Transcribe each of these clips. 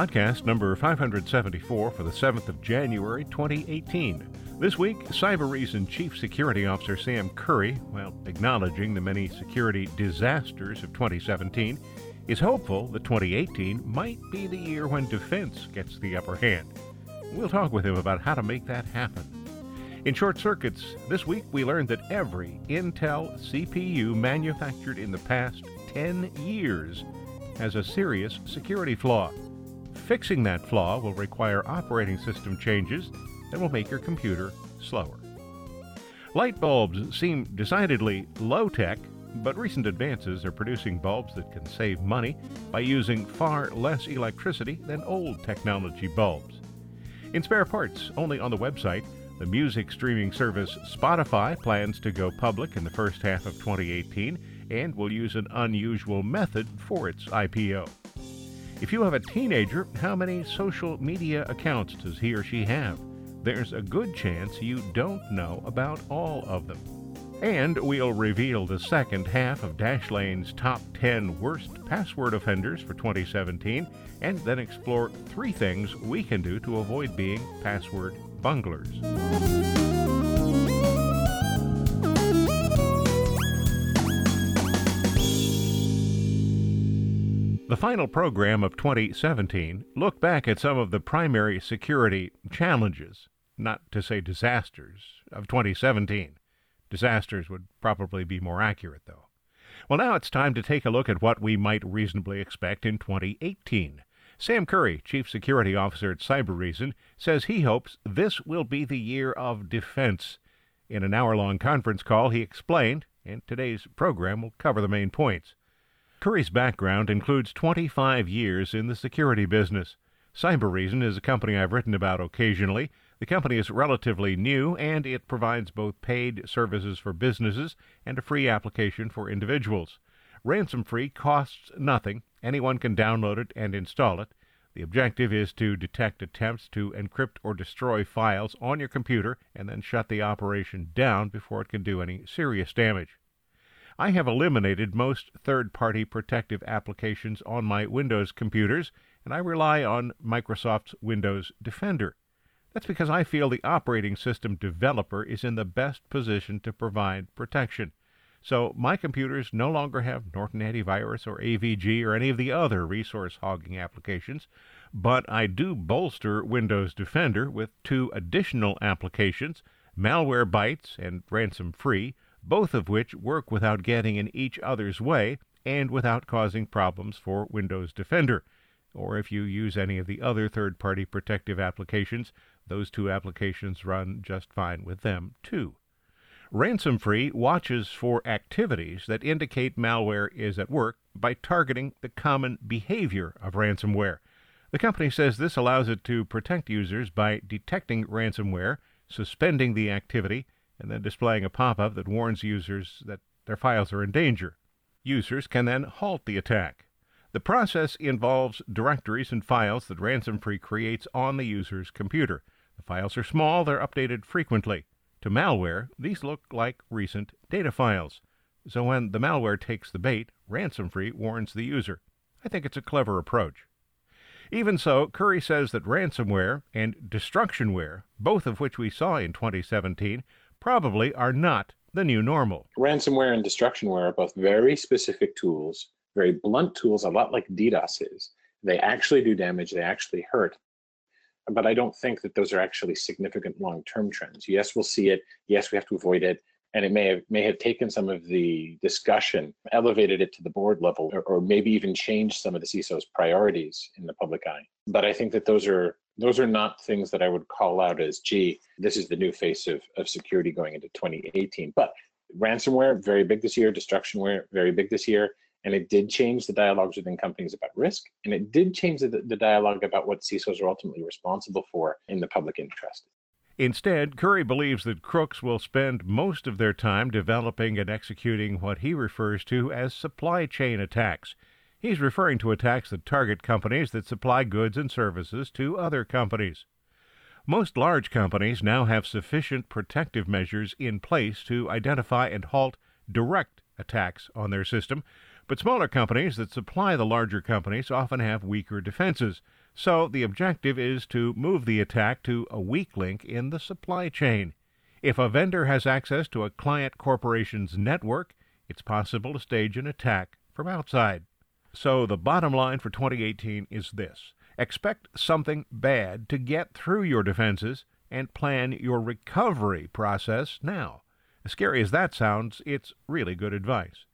Podcast number 574 for the 7th of January 2018. This week, Cybereason Chief Security Officer Sam Curry, while acknowledging the many security disasters of 2017, is hopeful that 2018 might be the year when defense gets the upper hand. We'll talk with him about how to make that happen. In short circuits, this week we learned that every Intel CPU manufactured in the past 10 years has a serious security flaw. Fixing that flaw will require operating system changes that will make your computer slower. Light bulbs seem decidedly low tech, but recent advances are producing bulbs that can save money by using far less electricity than old technology bulbs. In spare parts, only on the website, the music streaming service Spotify plans to go public in the first half of 2018 and will use an unusual method for its IPO. If you have a teenager, how many social media accounts does he or she have? There's a good chance you don't know about all of them. And we'll reveal the second half of Dashlane's top 10 worst password offenders for 2017, and then explore three things we can do to avoid being password bunglers. The final program of 2017 looked back at some of the primary security challenges, not to say disasters, of 2017. Disasters would probably be more accurate, though. Well, now it's time to take a look at what we might reasonably expect in 2018. Sam Curry, Chief Security Officer at Cybereason, says he hopes this will be the year of defense. In an hour long conference call, he explained, and today's program will cover the main points. Curry's background includes 25 years in the security business. Cybereason is a company I've written about occasionally. The company is relatively new and it provides both paid services for businesses and a free application for individuals. RansomFree costs nothing. Anyone can download it and install it. The objective is to detect attempts to encrypt or destroy files on your computer and then shut the operation down before it can do any serious damage. I have eliminated most third party protective applications on my Windows computers, and I rely on Microsoft's Windows Defender. That's because I feel the operating system developer is in the best position to provide protection. So my computers no longer have Norton Antivirus or AVG or any of the other resource hogging applications, but I do bolster Windows Defender with two additional applications, Malwarebytes and RansomFree, both of which work without getting in each other's way and without causing problems for Windows Defender. Or if you use any of the other third party protective applications, those two applications run just fine with them too. RansomFree watches for activities that indicate malware is at work by targeting the common behavior of ransomware. The company says this allows it to protect users by detecting ransomware, suspending the activity, and then displaying a pop up that warns users that their files are in danger. Users can then halt the attack. The process involves directories and files that RansomFree creates on the user's computer. The files are small, they're updated frequently. To malware, these look like recent data files. So when the malware takes the bait, RansomFree warns the user. I think it's a clever approach. Even so, Curry says that ransomware and destructionware, both of which we saw in 2017, probably are not the new normal. Ransomware and destructionware are both very specific tools, very blunt tools, a lot like DDoS is. They actually do damage, they actually hurt. But I don't think that those are actually significant long term trends. Yes, we'll see it. Yes, we have to avoid it. And it may have may have taken some of the discussion, elevated it to the board level, or, or maybe even changed some of the CISO's priorities in the public eye. But I think that those are those are not things that I would call out as, gee, this is the new face of, of security going into 2018. But ransomware, very big this year, destructionware, very big this year. And it did change the dialogues within companies about risk. And it did change the, the dialogue about what CISOs are ultimately responsible for in the public interest. Instead, Curry believes that crooks will spend most of their time developing and executing what he refers to as supply chain attacks. He's referring to attacks that target companies that supply goods and services to other companies. Most large companies now have sufficient protective measures in place to identify and halt direct attacks on their system, but smaller companies that supply the larger companies often have weaker defenses. So the objective is to move the attack to a weak link in the supply chain. If a vendor has access to a client corporation's network, it's possible to stage an attack from outside. So the bottom line for 2018 is this expect something bad to get through your defenses and plan your recovery process now. As scary as that sounds, it's really good advice.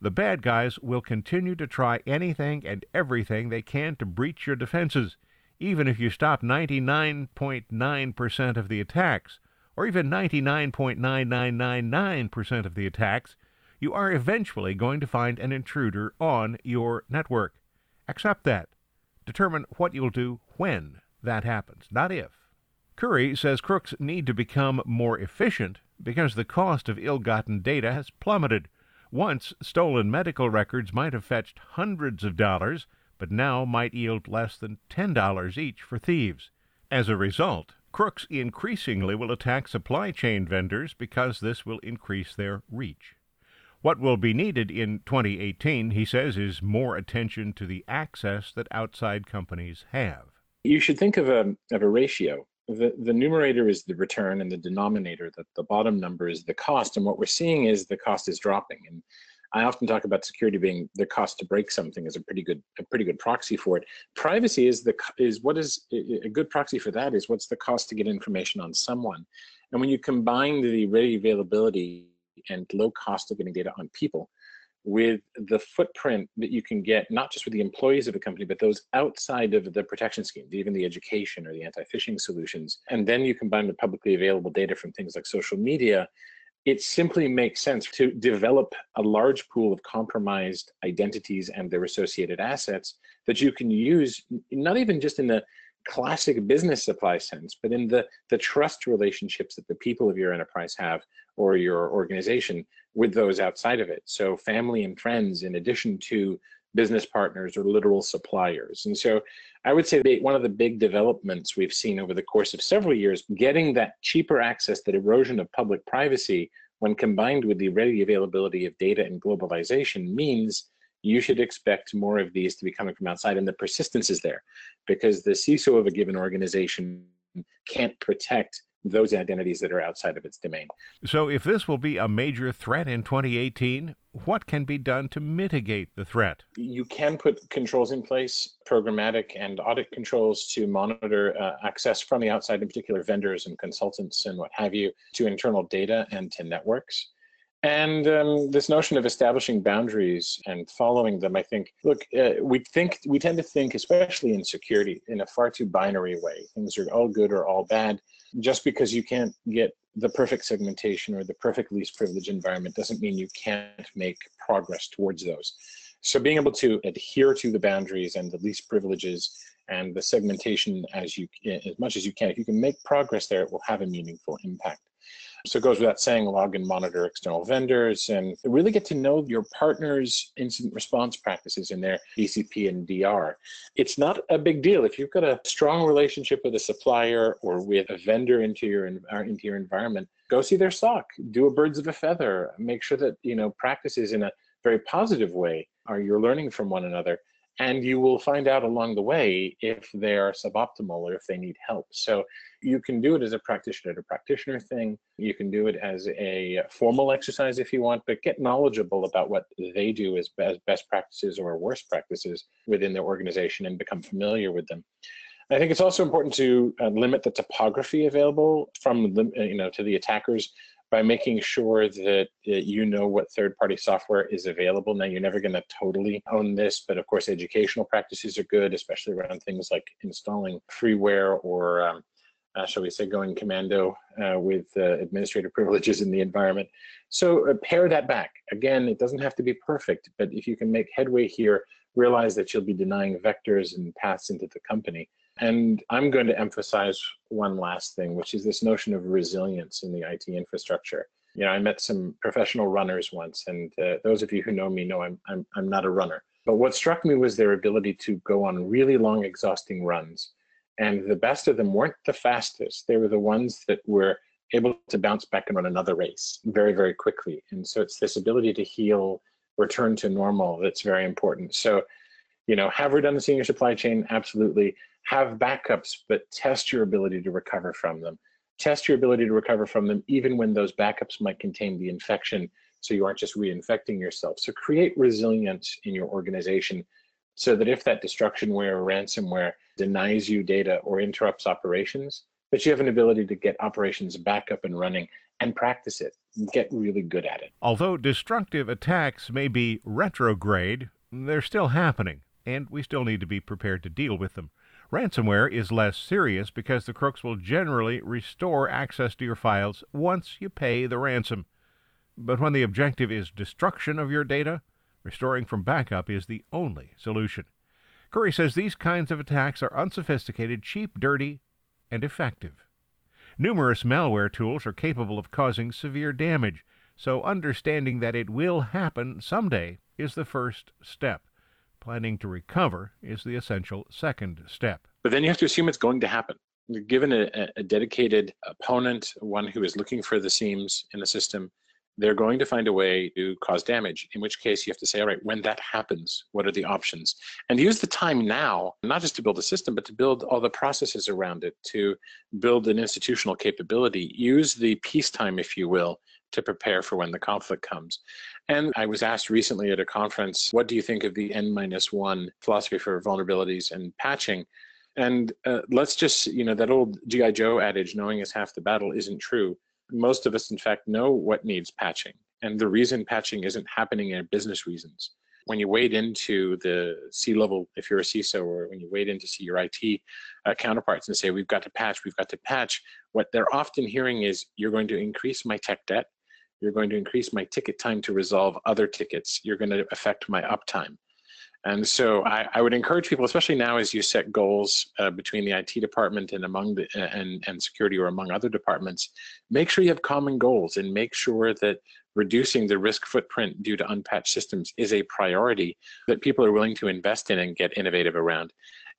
The bad guys will continue to try anything and everything they can to breach your defenses, even if you stop 99.9% of the attacks, or even 99.9999% of the attacks, you are eventually going to find an intruder on your network. Accept that. Determine what you'll do when that happens, not if. Curry says crooks need to become more efficient because the cost of ill gotten data has plummeted. Once, stolen medical records might have fetched hundreds of dollars, but now might yield less than $10 each for thieves. As a result, crooks increasingly will attack supply chain vendors because this will increase their reach. What will be needed in 2018, he says, is more attention to the access that outside companies have. You should think of a, of a ratio the, the numerator is the return and the denominator, that the bottom number is the cost. And what we're seeing is the cost is dropping. And I often talk about security being the cost to break something is a pretty good a pretty good proxy for it. Privacy is the is what is a good proxy for that is what's the cost to get information on someone. And when you combine the ready availability and low cost of getting data on people, with the footprint that you can get, not just with the employees of a company, but those outside of the protection scheme, even the education or the anti-phishing solutions. And then you combine the publicly available data from things like social media, it simply makes sense to develop a large pool of compromised identities and their associated assets that you can use, not even just in the classic business supply sense, but in the, the trust relationships that the people of your enterprise have or your organization with those outside of it. So family and friends, in addition to business partners or literal suppliers. And so I would say that one of the big developments we've seen over the course of several years, getting that cheaper access, that erosion of public privacy, when combined with the ready availability of data and globalization means you should expect more of these to be coming from outside and the persistence is there because the CISO of a given organization can't protect those identities that are outside of its domain. So, if this will be a major threat in 2018, what can be done to mitigate the threat? You can put controls in place, programmatic and audit controls to monitor uh, access from the outside, in particular vendors and consultants and what have you, to internal data and to networks. And um, this notion of establishing boundaries and following them, I think, look, uh, we think we tend to think, especially in security, in a far too binary way. Things are all good or all bad. Just because you can't get the perfect segmentation or the perfect least privilege environment doesn't mean you can't make progress towards those. So being able to adhere to the boundaries and the least privileges and the segmentation as you as much as you can, if you can make progress there, it will have a meaningful impact. So it goes without saying, log and monitor external vendors and really get to know your partner's incident response practices in their BCP and DR. It's not a big deal. If you've got a strong relationship with a supplier or with a vendor into your, uh, into your environment, go see their SOC, do a birds of a feather, make sure that, you know, practices in a very positive way are you're learning from one another and you will find out along the way if they are suboptimal or if they need help. So you can do it as a practitioner to practitioner thing. You can do it as a formal exercise if you want, but get knowledgeable about what they do as best practices or worst practices within their organization and become familiar with them. I think it's also important to uh, limit the topography available from you know to the attackers by making sure that you know what third-party software is available. Now, you're never going to totally own this, but of course, educational practices are good, especially around things like installing freeware or, um, uh, shall we say, going commando uh, with uh, administrative privileges in the environment. So uh, pare that back. Again, it doesn't have to be perfect, but if you can make headway here, realize that you'll be denying vectors and paths into the company And I'm going to emphasize one last thing, which is this notion of resilience in the IT infrastructure. You know, I met some professional runners once, and uh, those of you who know me know I'm, I'm, I'm not a runner. But what struck me was their ability to go on really long, exhausting runs. And the best of them weren't the fastest, they were the ones that were able to bounce back and run another race very, very quickly. And so it's this ability to heal, return to normal that's very important. So, you know, have redundancy in your supply chain, absolutely. Have backups, but test your ability to recover from them. Test your ability to recover from them, even when those backups might contain the infection, so you aren't just reinfecting yourself. So create resilience in your organization so that if that destructionware or ransomware denies you data or interrupts operations, but you have an ability to get operations back up and running and practice it, get really good at it. Although destructive attacks may be retrograde, they're still happening, and we still need to be prepared to deal with them. Ransomware is less serious because the crooks will generally restore access to your files once you pay the ransom. But when the objective is destruction of your data, restoring from backup is the only solution. Curry says these kinds of attacks are unsophisticated, cheap, dirty, and effective. Numerous malware tools are capable of causing severe damage, so understanding that it will happen someday is the first step. Planning to recover is the essential second step. But then you have to assume it's going to happen. Given a, a dedicated opponent, one who is looking for the seams in the system, they're going to find a way to cause damage, in which case you have to say, all right, when that happens, what are the options? And use the time now, not just to build a system, but to build all the processes around it, to build an institutional capability. Use the peacetime, if you will, to prepare for when the conflict comes. And I was asked recently at a conference, what do you think of the N minus one philosophy for vulnerabilities and patching? And uh, let's just, you know, that old G.I. Joe adage, knowing is half the battle, isn't true most of us, in fact, know what needs patching. And the reason patching isn't happening are business reasons. When you wade into the C level, if you're a CISO, or when you wade in to see your IT uh, counterparts and say, we've got to patch, we've got to patch, what they're often hearing is, you're going to increase my tech debt, you're going to increase my ticket time to resolve other tickets, you're going to affect my uptime. And so I, I, would encourage people, especially now as you set goals uh, between the IT department and among the and, and security or among other departments, make sure you have common goals and make sure that reducing the risk footprint due to unpatched systems is a priority that people are willing to invest in and get innovative around.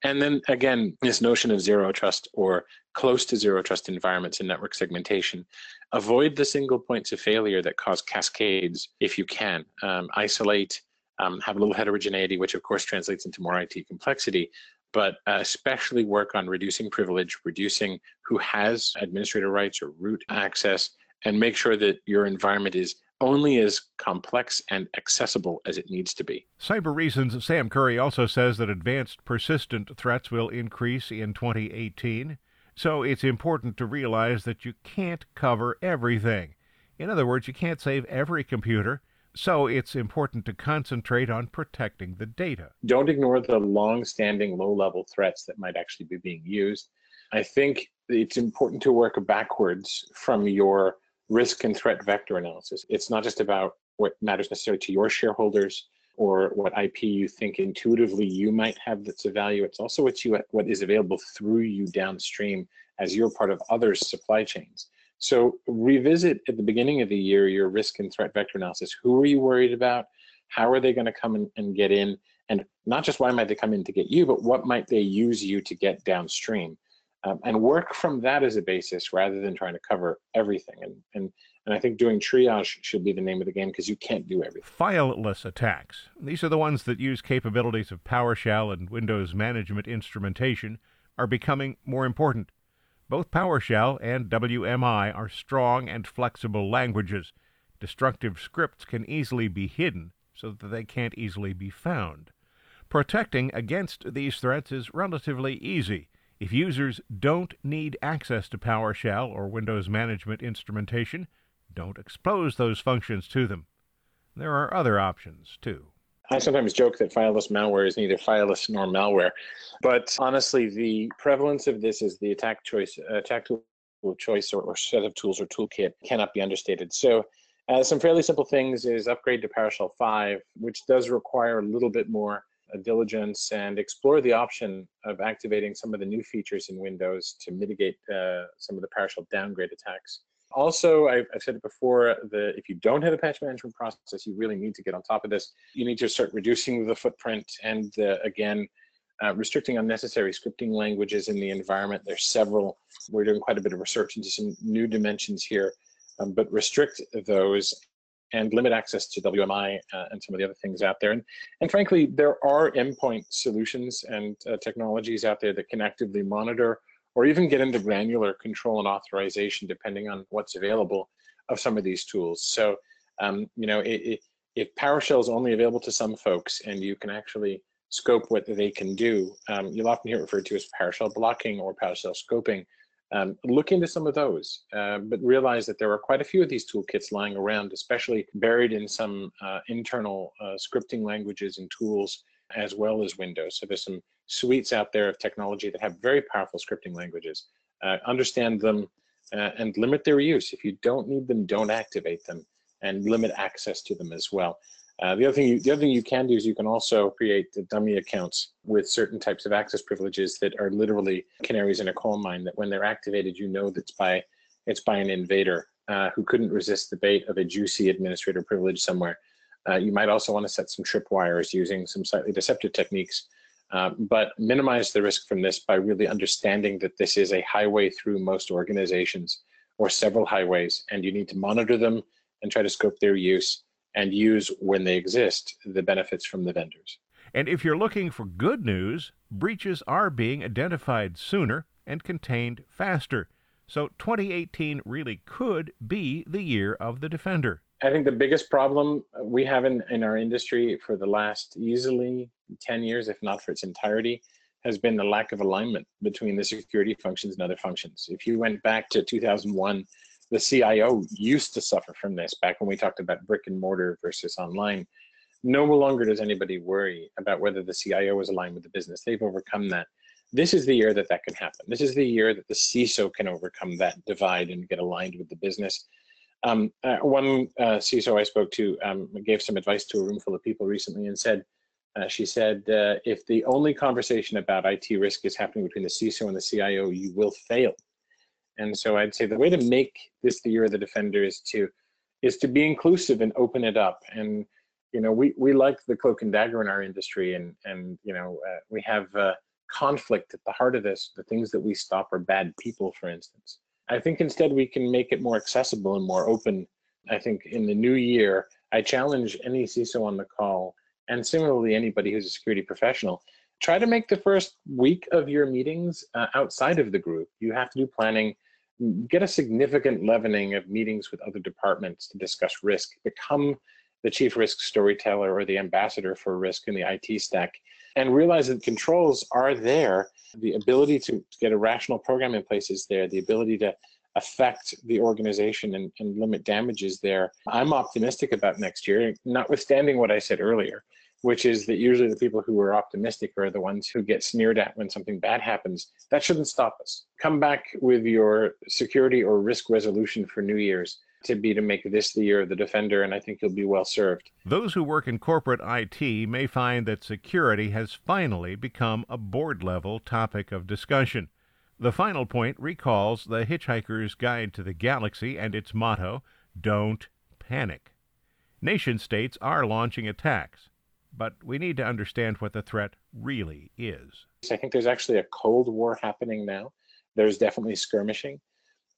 And then again, this notion of zero trust or close to zero trust environments and network segmentation. Avoid the single points of failure that cause cascades if you can. Um, isolate um, have a little heterogeneity, which of course translates into more IT complexity, but uh, especially work on reducing privilege, reducing who has administrator rights or root access, and make sure that your environment is only as complex and accessible as it needs to be. Cybereason's Sam Curry also says that advanced persistent threats will increase in 2018. So it's important to realize that you can't cover everything. In other words, you can't save every computer, so it's important to concentrate on protecting the data. Don't ignore the long-standing low-level threats that might actually be being used. I think it's important to work backwards from your risk and threat vector analysis. It's not just about what matters necessarily to your shareholders or what IP you think intuitively you might have that's of value. It's also what you what is available through you downstream as you're part of others' supply chains. So revisit at the beginning of the year your risk and threat vector analysis. Who are you worried about? How are they going to come in and get in? And not just why might they come in to get you, but what might they use you to get downstream? Um, and work from that as a basis rather than trying to cover everything. And, and, and I think doing triage should be the name of the game because you can't do everything. Fileless attacks. These are the ones that use capabilities of PowerShell and Windows management instrumentation are becoming more important. Both PowerShell and WMI are strong and flexible languages. Destructive scripts can easily be hidden so that they can't easily be found. Protecting against these threats is relatively easy. If users don't need access to PowerShell or Windows management instrumentation, don't expose those functions to them. There are other options, too. I sometimes joke that fileless malware is neither fileless nor malware, but honestly, the prevalence of this is the attack choice, attack tool choice, or, or set of tools or toolkit cannot be understated. So, uh, some fairly simple things is upgrade to PowerShell 5, which does require a little bit more diligence and explore the option of activating some of the new features in Windows to mitigate uh, some of the partial downgrade attacks. Also, I've, I've, said it before, the, if you don't have a patch management process, you really need to get on top of this. You need to start reducing the footprint and, uh, again, uh, restricting unnecessary scripting languages in the environment. There's several. We're doing quite a bit of research into some new dimensions here, um, but restrict those and limit access to WMI uh, and some of the other things out there. And, and frankly, there are endpoint solutions and uh, technologies out there that can actively monitor or even get into granular control and authorization depending on what's available of some of these tools. So, um, you know, it, it, if PowerShell is only available to some folks and you can actually scope what they can do, um, you'll often hear it referred to as PowerShell blocking or PowerShell scoping. Um, look into some of those, uh, but realize that there are quite a few of these toolkits lying around, especially buried in some uh, internal uh, scripting languages and tools, as well as Windows. So there's some suites out there of technology that have very powerful scripting languages. Uh, understand them uh, and limit their use. If you don't need them, don't activate them and limit access to them as well. Uh, the other thing you, the other thing you can do is you can also create dummy accounts with certain types of access privileges that are literally canaries in a coal mine. That when they're activated, you know that's by it's by an invader uh, who couldn't resist the bait of a juicy administrator privilege somewhere. Uh, you might also want to set some tripwires using some slightly deceptive techniques, uh, but minimize the risk from this by really understanding that this is a highway through most organizations or several highways, and you need to monitor them and try to scope their use and use when they exist the benefits from the vendors. And if you're looking for good news, breaches are being identified sooner and contained faster. So 2018 really could be the year of the defender. I think the biggest problem we have in, in our industry for the last easily 10 years, if not for its entirety, has been the lack of alignment between the security functions and other functions. If you went back to 2001 the CIO used to suffer from this back when we talked about brick and mortar versus online. No longer does anybody worry about whether the CIO is aligned with the business. They've overcome that. This is the year that that can happen. This is the year that the CISO can overcome that divide and get aligned with the business. Um, uh, one uh, CISO I spoke to um, gave some advice to a room full of people recently and said, uh, she said, uh, if the only conversation about IT risk is happening between the CISO and the CIO, you will fail. And so I'd say the way to make this the year of the defender is to is to be inclusive and open it up. And you know, we we like the cloak and dagger in our industry, and and you know, uh, we have uh, conflict at the heart of this. The things that we stop are bad people, for instance. I think instead we can make it more accessible and more open. I think in the new year, I challenge any CISO on the call, and similarly anybody who's a security professional, try to make the first week of your meetings uh, outside of the group. You have to do planning get a significant leavening of meetings with other departments to discuss risk, become the chief risk storyteller or the ambassador for risk in the IT stack, and realize that controls are there. The ability to, get a rational program in place is there. The ability to affect the organization and, and limit damages there. I'm optimistic about next year, notwithstanding what I said earlier which is that usually the people who are optimistic are the ones who get sneered at when something bad happens. That shouldn't stop us. Come back with your security or risk resolution for New Year's to be to make this the year of the defender, and I think you'll be well served. Those who work in corporate IT may find that security has finally become a board level topic of discussion. The final point recalls the Hitchhiker's Guide to the Galaxy and its motto Don't Panic. Nation states are launching attacks but we need to understand what the threat really is. I think there's actually a Cold War happening now. There's definitely skirmishing.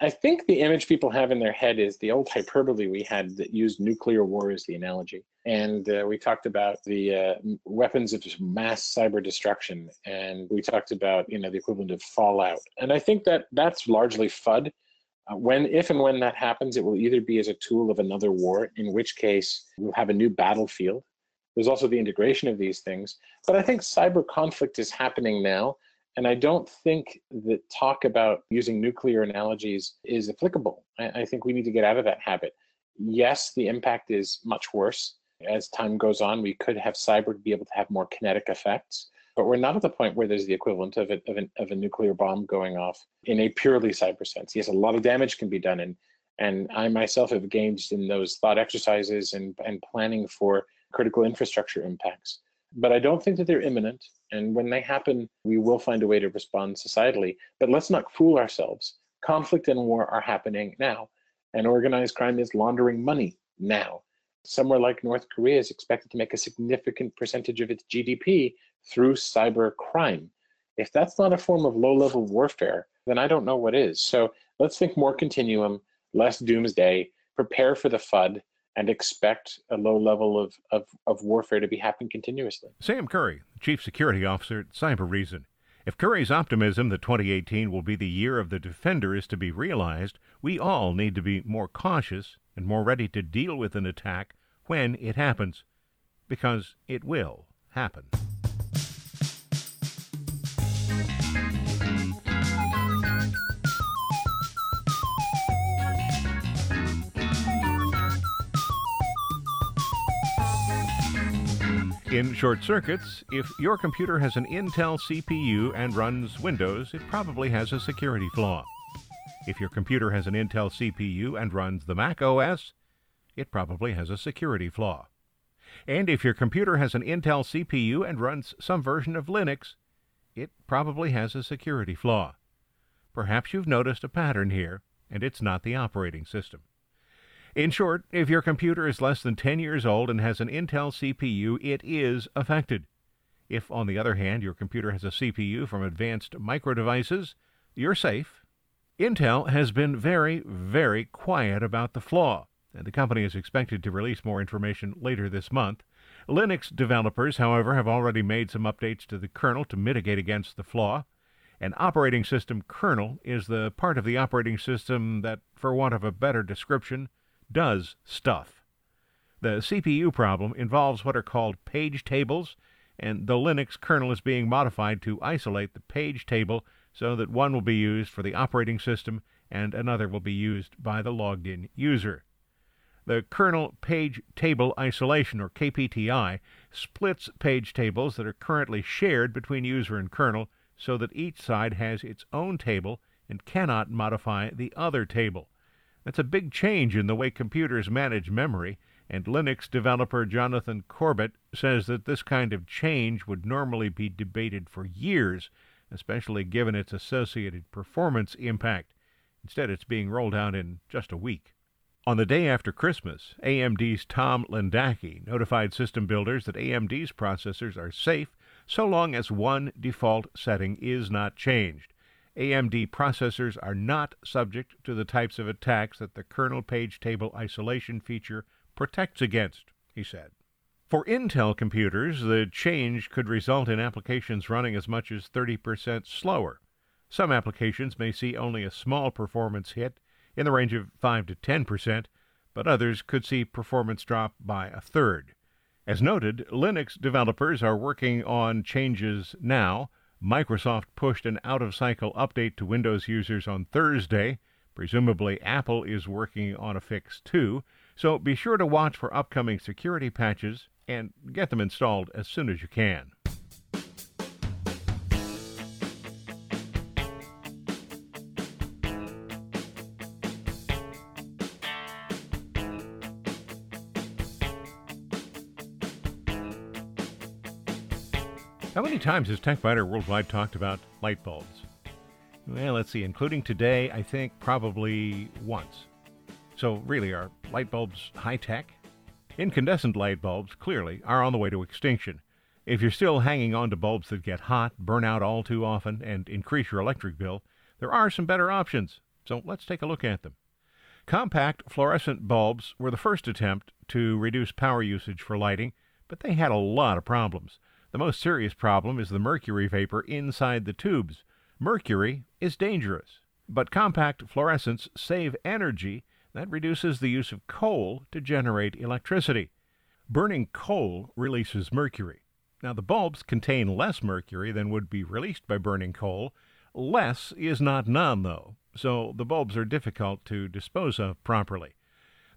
I think the image people have in their head is the old hyperbole we had that used nuclear war as the analogy. And uh, we talked about the uh, weapons of mass cyber destruction, and we talked about you know the equivalent of fallout. And I think that that's largely FUD. Uh, when, if and when that happens, it will either be as a tool of another war, in which case we'll have a new battlefield there's also the integration of these things. But I think cyber conflict is happening now. And I don't think that talk about using nuclear analogies is applicable. I, I think we need to get out of that habit. Yes, the impact is much worse. As time goes on, we could have cyber to be able to have more kinetic effects but we're not at the point where there's the equivalent of, a, of, an, of, a nuclear bomb going off in a purely cyber sense. Yes, a lot of damage can be done, and and I myself have engaged in those thought exercises and and planning for critical infrastructure impacts. But I don't think that they're imminent. And when they happen, we will find a way to respond societally. But let's not fool ourselves. Conflict and war are happening now, and organized crime is laundering money now. Somewhere like North Korea is expected to make a significant percentage of its GDP through cyber crime. If that's not a form of low level warfare, then I don't know what is. So let's think more continuum, less doomsday, prepare for the FUD, and expect a low level of, of, of warfare to be happening continuously. Sam Curry, Chief Security Officer at Cybereason. If Curry's optimism that 2018 will be the year of the defender is to be realized, we all need to be more cautious and more ready to deal with an attack when it happens. Because it will happen. In short circuits, if your computer has an Intel CPU and runs Windows, it probably has a security flaw. If your computer has an Intel CPU and runs the Mac OS, it probably has a security flaw. And if your computer has an Intel CPU and runs some version of Linux, it probably has a security flaw. Perhaps you've noticed a pattern here, and it's not the operating system. In short, if your computer is less than 10 years old and has an Intel CPU, it is affected. If, on the other hand, your computer has a CPU from advanced micro devices, you're safe. Intel has been very, very quiet about the flaw, and the company is expected to release more information later this month. Linux developers, however, have already made some updates to the kernel to mitigate against the flaw. An operating system kernel is the part of the operating system that, for want of a better description, does stuff. The CPU problem involves what are called page tables, and the Linux kernel is being modified to isolate the page table so that one will be used for the operating system and another will be used by the logged in user. The kernel page table isolation, or KPTI, splits page tables that are currently shared between user and kernel so that each side has its own table and cannot modify the other table. That's a big change in the way computers manage memory, and Linux developer Jonathan Corbet says that this kind of change would normally be debated for years, especially given its associated performance impact. Instead, it's being rolled out in just a week. On the day after Christmas, AMD's Tom Lendacky notified system builders that AMD's processors are safe so long as one default setting is not changed. AMD processors are not subject to the types of attacks that the kernel page table isolation feature protects against, he said. For Intel computers, the change could result in applications running as much as 30% slower. Some applications may see only a small performance hit in the range of 5 to 10%, but others could see performance drop by a third. As noted, Linux developers are working on changes now Microsoft pushed an out of cycle update to Windows users on Thursday. Presumably, Apple is working on a fix too. So be sure to watch for upcoming security patches and get them installed as soon as you can. Times has TechByter Worldwide talked about light bulbs? Well, let's see, including today, I think probably once. So, really, are light bulbs high tech? Incandescent light bulbs, clearly, are on the way to extinction. If you're still hanging on to bulbs that get hot, burn out all too often, and increase your electric bill, there are some better options. So, let's take a look at them. Compact fluorescent bulbs were the first attempt to reduce power usage for lighting, but they had a lot of problems. The most serious problem is the mercury vapor inside the tubes. Mercury is dangerous, but compact fluorescents save energy that reduces the use of coal to generate electricity. Burning coal releases mercury. Now, the bulbs contain less mercury than would be released by burning coal. Less is not none, though, so the bulbs are difficult to dispose of properly.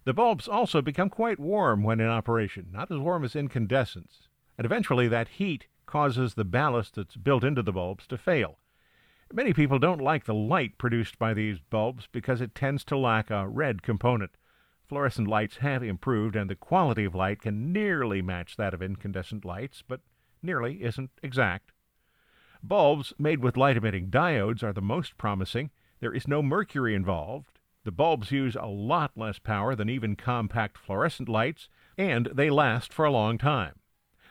The bulbs also become quite warm when in operation, not as warm as incandescents and eventually that heat causes the ballast that's built into the bulbs to fail. Many people don't like the light produced by these bulbs because it tends to lack a red component. Fluorescent lights have improved, and the quality of light can nearly match that of incandescent lights, but nearly isn't exact. Bulbs made with light emitting diodes are the most promising. There is no mercury involved. The bulbs use a lot less power than even compact fluorescent lights, and they last for a long time.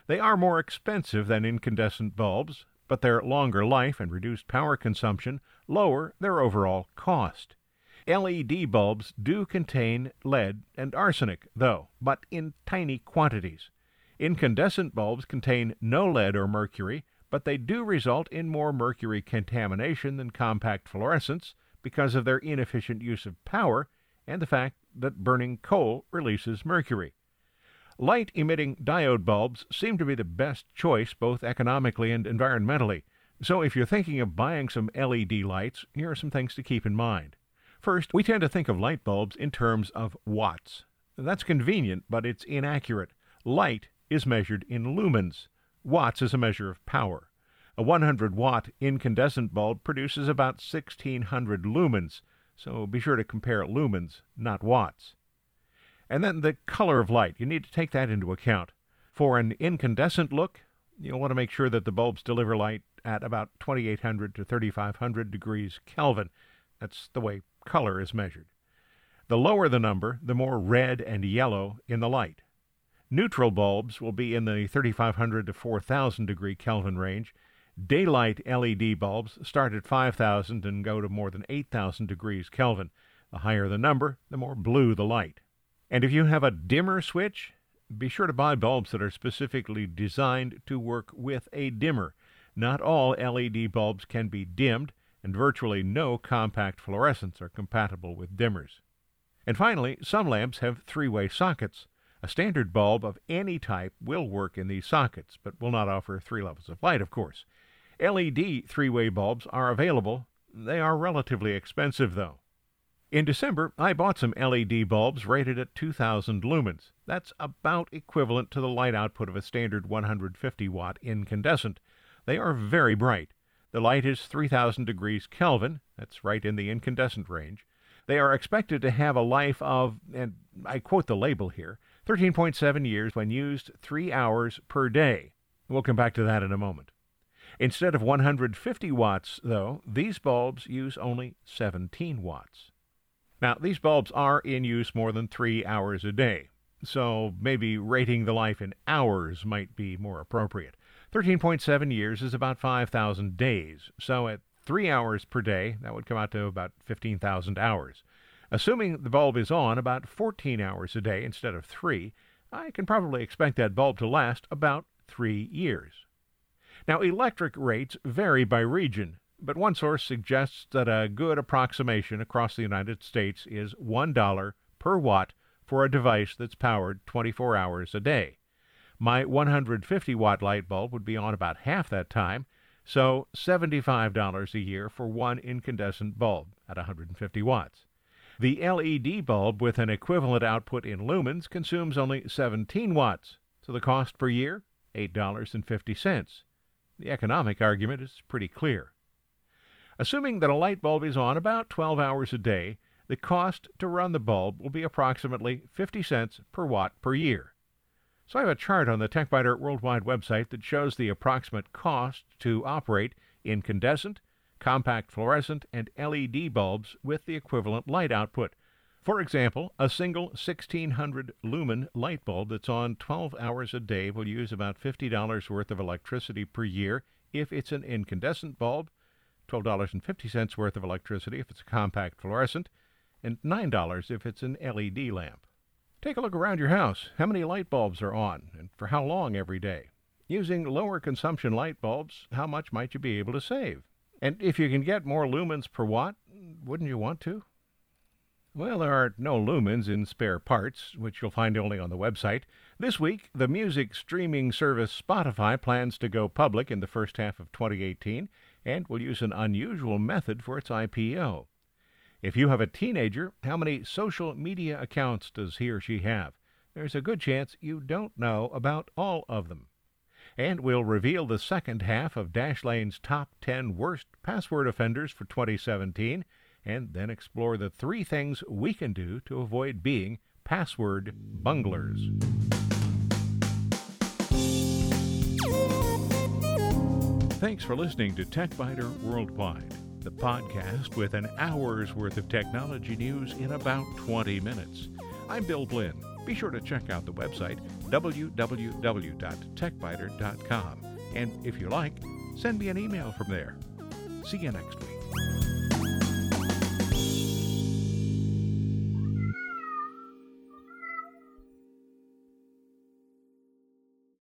They are more expensive than incandescent bulbs, but their longer life and reduced power consumption lower their overall cost. LED bulbs do contain lead and arsenic, though, but in tiny quantities. Incandescent bulbs contain no lead or mercury, but they do result in more mercury contamination than compact fluorescents because of their inefficient use of power and the fact that burning coal releases mercury. Light emitting diode bulbs seem to be the best choice both economically and environmentally. So if you're thinking of buying some LED lights, here are some things to keep in mind. First, we tend to think of light bulbs in terms of watts. That's convenient, but it's inaccurate. Light is measured in lumens. Watts is a measure of power. A 100 watt incandescent bulb produces about 1600 lumens, so be sure to compare lumens, not watts. And then the color of light, you need to take that into account. For an incandescent look, you'll want to make sure that the bulbs deliver light at about 2800 to 3500 degrees Kelvin. That's the way color is measured. The lower the number, the more red and yellow in the light. Neutral bulbs will be in the 3500 to 4000 degree Kelvin range. Daylight LED bulbs start at 5000 and go to more than 8000 degrees Kelvin. The higher the number, the more blue the light. And if you have a dimmer switch, be sure to buy bulbs that are specifically designed to work with a dimmer. Not all LED bulbs can be dimmed, and virtually no compact fluorescents are compatible with dimmers. And finally, some lamps have three way sockets. A standard bulb of any type will work in these sockets, but will not offer three levels of light, of course. LED three way bulbs are available. They are relatively expensive, though. In December, I bought some LED bulbs rated at 2000 lumens. That's about equivalent to the light output of a standard 150 watt incandescent. They are very bright. The light is 3000 degrees Kelvin, that's right in the incandescent range. They are expected to have a life of, and I quote the label here, 13.7 years when used 3 hours per day. We'll come back to that in a moment. Instead of 150 watts, though, these bulbs use only 17 watts. Now, these bulbs are in use more than 3 hours a day, so maybe rating the life in hours might be more appropriate. 13.7 years is about 5,000 days, so at 3 hours per day, that would come out to about 15,000 hours. Assuming the bulb is on about 14 hours a day instead of 3, I can probably expect that bulb to last about 3 years. Now, electric rates vary by region, but one source suggests that a good approximation across the United States is $1 per watt for a device that's powered 24 hours a day. My 150 watt light bulb would be on about half that time, so $75 a year for one incandescent bulb at 150 watts. The LED bulb with an equivalent output in lumens consumes only 17 watts, so the cost per year $8.50. The economic argument is pretty clear. Assuming that a light bulb is on about 12 hours a day, the cost to run the bulb will be approximately 50 cents per watt per year. So I have a chart on the TechByter Worldwide website that shows the approximate cost to operate incandescent, compact fluorescent, and LED bulbs with the equivalent light output. For example, a single 1600 lumen light bulb that's on 12 hours a day will use about $50 worth of electricity per year if it's an incandescent bulb, $12.50 worth of electricity if it's a compact fluorescent, and $9 if it's an LED lamp. Take a look around your house. How many light bulbs are on, and for how long every day? Using lower consumption light bulbs, how much might you be able to save? And if you can get more lumens per watt, wouldn't you want to? Well, there are no lumens in spare parts, which you'll find only on the website. This week, the music streaming service Spotify plans to go public in the first half of 2018 and will use an unusual method for its IPO. If you have a teenager, how many social media accounts does he or she have? There's a good chance you don't know about all of them. And we'll reveal the second half of Dashlane's top 10 worst password offenders for 2017, and then explore the three things we can do to avoid being password bunglers. Thanks for listening to TechByter Worldwide, the podcast with an hour's worth of technology news in about 20 minutes. I'm Bill Blinn. Be sure to check out the website www.techbyter.com. And if you like, send me an email from there. See you next week.